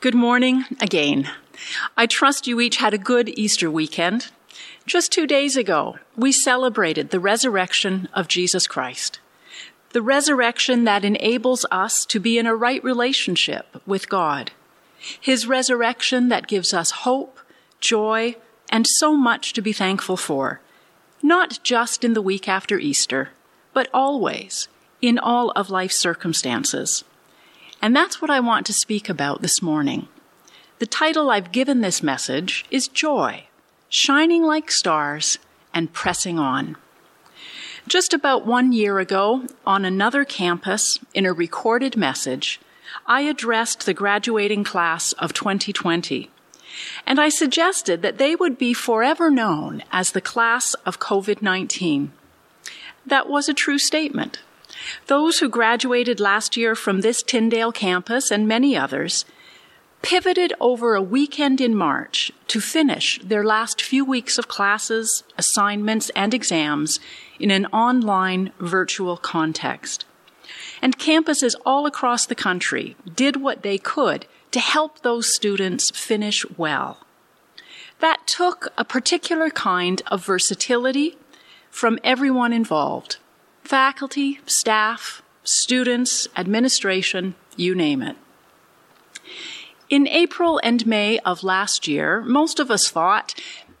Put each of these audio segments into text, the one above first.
Good morning again. I trust you each had a good Easter weekend. Just two days ago, we celebrated the resurrection of Jesus Christ. The resurrection that enables us to be in a right relationship with God. His resurrection that gives us hope, joy, and so much to be thankful for. Not just in the week after Easter, but always, in all of life's circumstances. And that's what I want to speak about this morning. The title I've given this message is Joy, Shining Like Stars and Pressing On. Just about one year ago, on another campus, in a recorded message, I addressed the graduating class of 2020. And I suggested that they would be forever known as the class of COVID 19. That was a true statement. Those who graduated last year from this Tyndale campus and many others pivoted over a weekend in March to finish their last few weeks of classes, assignments, and exams in an online virtual context. And campuses all across the country did what they could to help those students finish well. That took a particular kind of versatility from everyone involved faculty, staff, students, administration, you name it. In April and May of last year, most of us thought,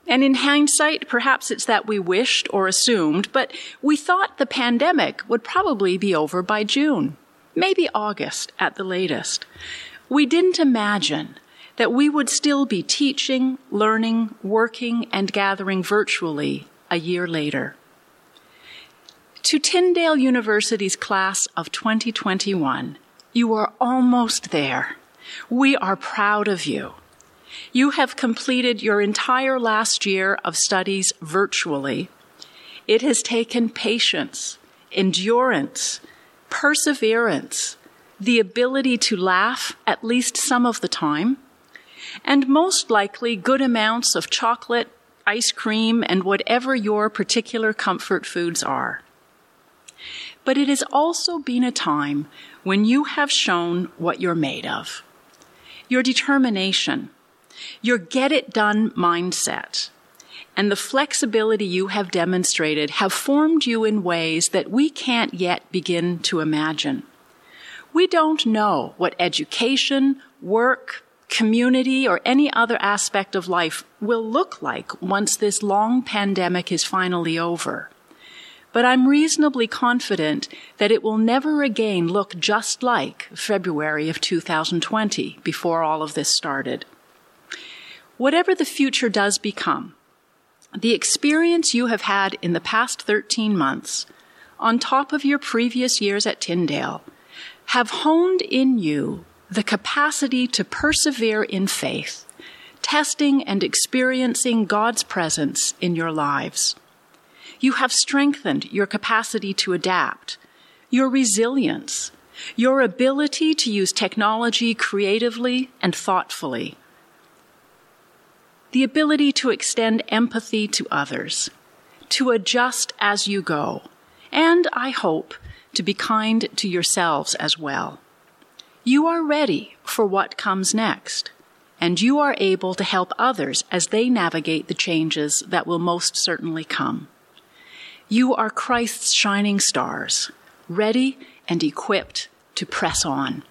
and in hindsight, perhaps it's that we wished or assumed, but we thought the pandemic would probably be over by June, maybe August at the latest. We didn't imagine that we would still be teaching, learning, working, and gathering virtually a year later. To Tyndale University's class of 2021, you are almost there. We are proud of you. You have completed your entire last year of studies virtually. It has taken patience, endurance, perseverance, the ability to laugh at least some of the time, and most likely good amounts of chocolate, ice cream, and whatever your particular comfort foods are. But it has also been a time when you have shown what you're made of. Your determination, your get it done mindset, and the flexibility you have demonstrated have formed you in ways that we can't yet begin to imagine. We don't know what education, work, community, or any other aspect of life will look like once this long pandemic is finally over but I'm reasonably confident that it will never again look just like February of 2020 before all of this started. Whatever the future does become, the experience you have had in the past 13 months, on top of your previous years at Tyndale, have honed in you the capacity to persevere in faith, testing and experiencing God's presence in your lives. You have strengthened your capacity to adapt, your resilience, your ability to use technology creatively and thoughtfully, the ability to extend empathy to others, to adjust as you go, and I hope to be kind to yourselves as well. You are ready for what comes next, and you are able to help others as they navigate the changes that will most certainly come. You are Christ's shining stars, ready and equipped to press on.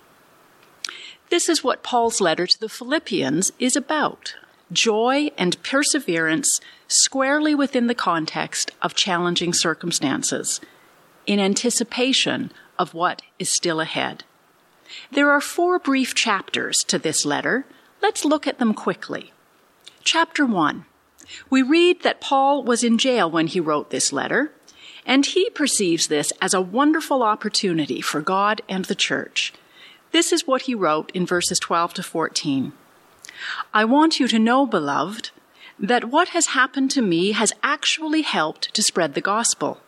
This is what Paul's letter to the Philippians is about joy and perseverance squarely within the context of challenging circumstances, in anticipation of what is still ahead. There are four brief chapters to this letter. Let's look at them quickly. Chapter 1 we read that Paul was in jail when he wrote this letter, and he perceives this as a wonderful opportunity for God and the church. This is what he wrote in verses 12 to 14. I want you to know, beloved, that what has happened to me has actually helped to spread the gospel,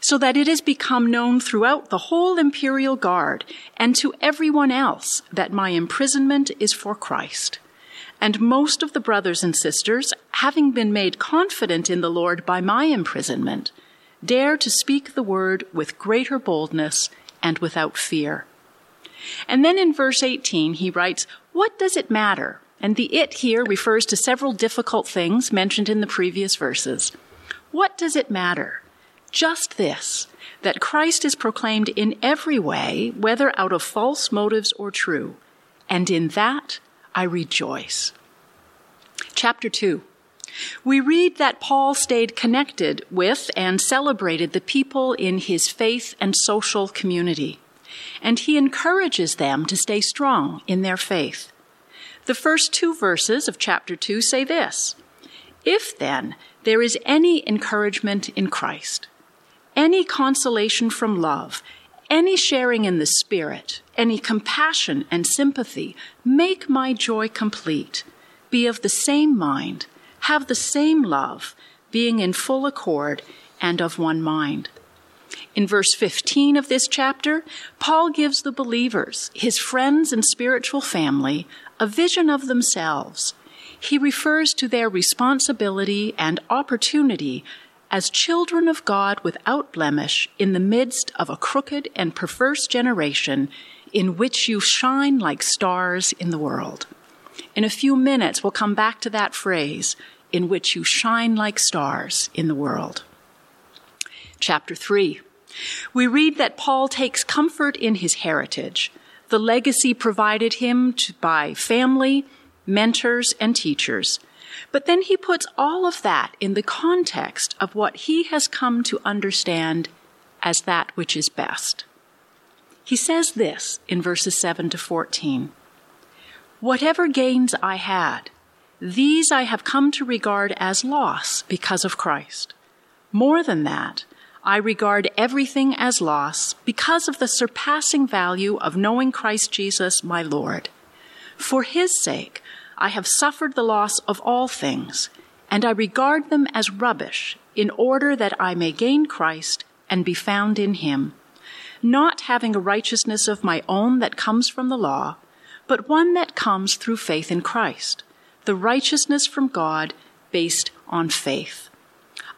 so that it has become known throughout the whole imperial guard and to everyone else that my imprisonment is for Christ. And most of the brothers and sisters, having been made confident in the Lord by my imprisonment, dare to speak the word with greater boldness and without fear. And then in verse 18, he writes, What does it matter? And the it here refers to several difficult things mentioned in the previous verses. What does it matter? Just this, that Christ is proclaimed in every way, whether out of false motives or true. And in that I rejoice. Chapter 2. We read that Paul stayed connected with and celebrated the people in his faith and social community, and he encourages them to stay strong in their faith. The first two verses of chapter 2 say this If then there is any encouragement in Christ, any consolation from love, any sharing in the Spirit, any compassion and sympathy, make my joy complete. Be of the same mind have the same love, being in full accord and of one mind. In verse 15 of this chapter, Paul gives the believers, his friends and spiritual family, a vision of themselves. He refers to their responsibility and opportunity as children of God without blemish in the midst of a crooked and perverse generation in which you shine like stars in the world. In a few minutes, we'll come back to that phrase, in which you shine like stars in the world. Chapter 3. We read that Paul takes comfort in his heritage, the legacy provided him to, by family, mentors, and teachers. But then he puts all of that in the context of what he has come to understand as that which is best. He says this in verses 7 to 14 Whatever gains I had, these I have come to regard as loss because of Christ. More than that, I regard everything as loss because of the surpassing value of knowing Christ Jesus, my Lord. For his sake, I have suffered the loss of all things, and I regard them as rubbish in order that I may gain Christ and be found in him, not having a righteousness of my own that comes from the law, but one that comes through faith in Christ the righteousness from God based on faith.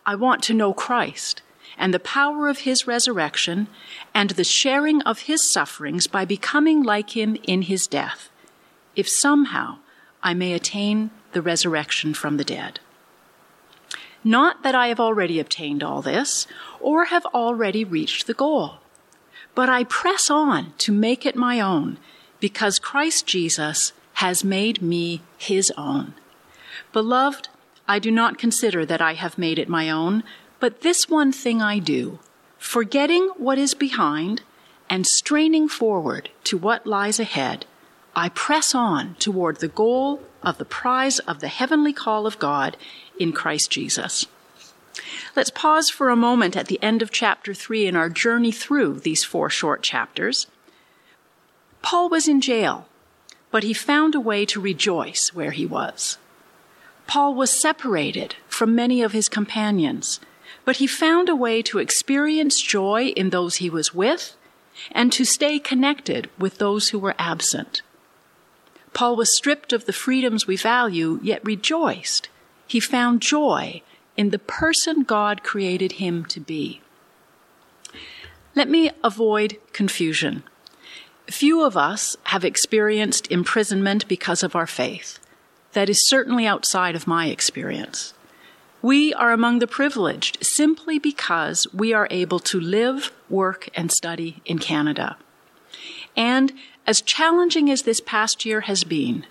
I want to know Christ and the power of his resurrection and the sharing of his sufferings by becoming like him in his death, if somehow I may attain the resurrection from the dead. Not that I have already obtained all this or have already reached the goal, but I press on to make it my own because Christ Jesus has made me his own. Beloved, I do not consider that I have made it my own, but this one thing I do, forgetting what is behind and straining forward to what lies ahead, I press on toward the goal of the prize of the heavenly call of God in Christ Jesus. Let's pause for a moment at the end of chapter 3 in our journey through these four short chapters. Paul was in jail but he found a way to rejoice where he was. Paul was separated from many of his companions, but he found a way to experience joy in those he was with and to stay connected with those who were absent. Paul was stripped of the freedoms we value, yet rejoiced. He found joy in the person God created him to be. Let me avoid confusion. Few of us have experienced imprisonment because of our faith. That is certainly outside of my experience. We are among the privileged simply because we are able to live, work, and study in Canada. And as challenging as this past year has been,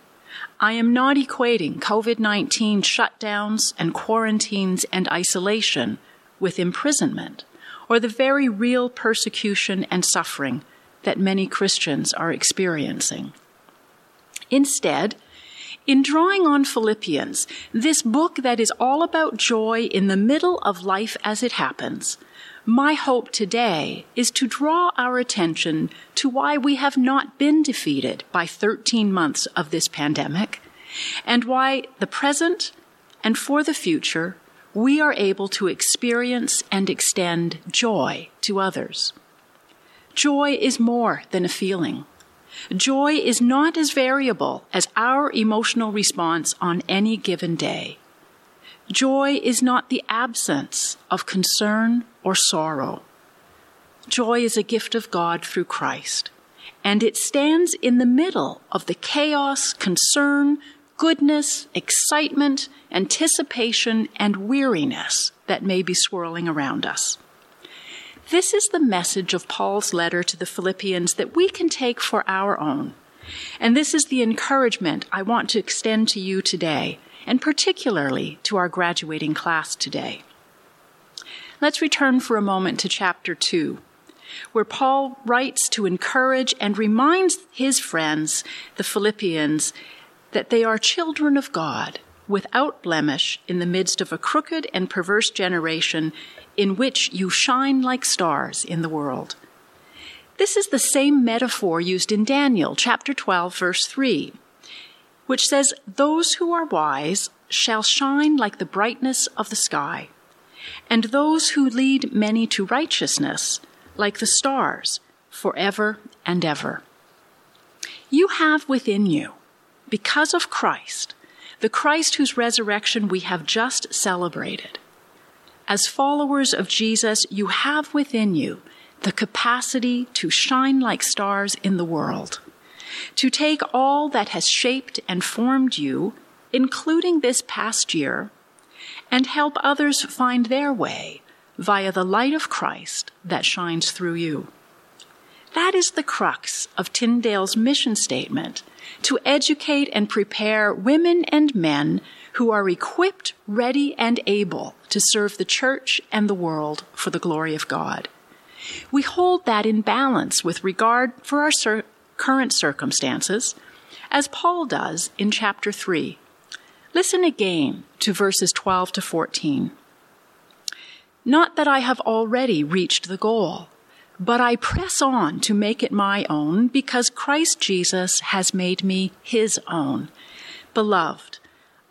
I am not equating COVID 19 shutdowns and quarantines and isolation with imprisonment or the very real persecution and suffering that many Christians are experiencing. Instead, in drawing on Philippians, this book that is all about joy in the middle of life as it happens, my hope today is to draw our attention to why we have not been defeated by 13 months of this pandemic and why the present and for the future we are able to experience and extend joy to others. Joy is more than a feeling. Joy is not as variable as our emotional response on any given day. Joy is not the absence of concern or sorrow. Joy is a gift of God through Christ, and it stands in the middle of the chaos, concern, goodness, excitement, anticipation, and weariness that may be swirling around us. This is the message of Paul's letter to the Philippians that we can take for our own. And this is the encouragement I want to extend to you today, and particularly to our graduating class today. Let's return for a moment to chapter 2, where Paul writes to encourage and reminds his friends, the Philippians, that they are children of God, without blemish, in the midst of a crooked and perverse generation in which you shine like stars in the world. This is the same metaphor used in Daniel chapter 12, verse 3, which says, Those who are wise shall shine like the brightness of the sky, and those who lead many to righteousness like the stars forever and ever. You have within you, because of Christ, the Christ whose resurrection we have just celebrated. As followers of Jesus, you have within you the capacity to shine like stars in the world, to take all that has shaped and formed you, including this past year, and help others find their way via the light of Christ that shines through you. That is the crux of Tyndale's mission statement to educate and prepare women and men who are equipped, ready, and able to serve the church and the world for the glory of God. We hold that in balance with regard for our current circumstances, as Paul does in chapter 3. Listen again to verses 12 to 14. Not that I have already reached the goal but I press on to make it my own because Christ Jesus has made me his own. Beloved,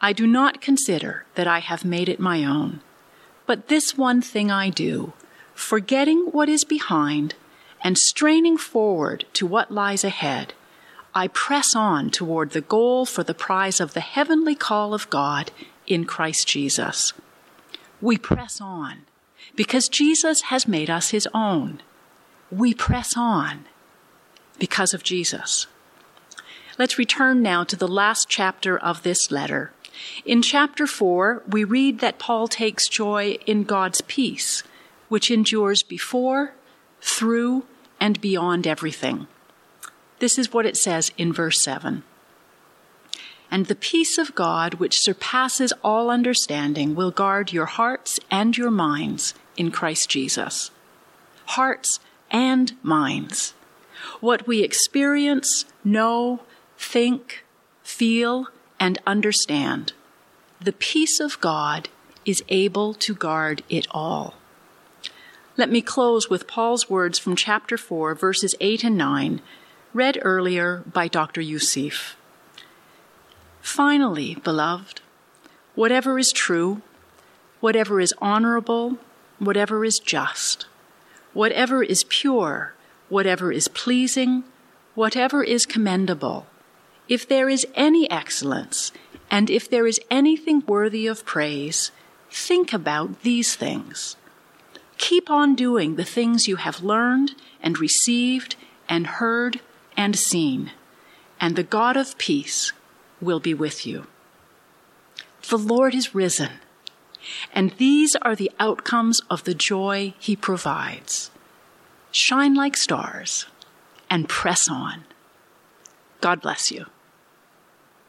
I do not consider that I have made it my own, but this one thing I do, forgetting what is behind and straining forward to what lies ahead, I press on toward the goal for the prize of the heavenly call of God in Christ Jesus. We press on because Jesus has made us his own we press on because of Jesus. Let's return now to the last chapter of this letter. In chapter 4, we read that Paul takes joy in God's peace, which endures before, through, and beyond everything. This is what it says in verse 7. And the peace of God, which surpasses all understanding, will guard your hearts and your minds in Christ Jesus. Hearts and minds. What we experience, know, think, feel, and understand. The peace of God is able to guard it all. Let me close with Paul's words from chapter 4, verses 8 and 9, read earlier by Dr. Youssef. Finally, beloved, whatever is true, whatever is honorable, whatever is just, whatever is pure, whatever is pleasing, whatever is commendable, if there is any excellence, and if there is anything worthy of praise, think about these things. Keep on doing the things you have learned and received and heard and seen, and the God of peace will be with you. The Lord is risen. And these are the outcomes of the joy he provides. Shine like stars and press on. God bless you.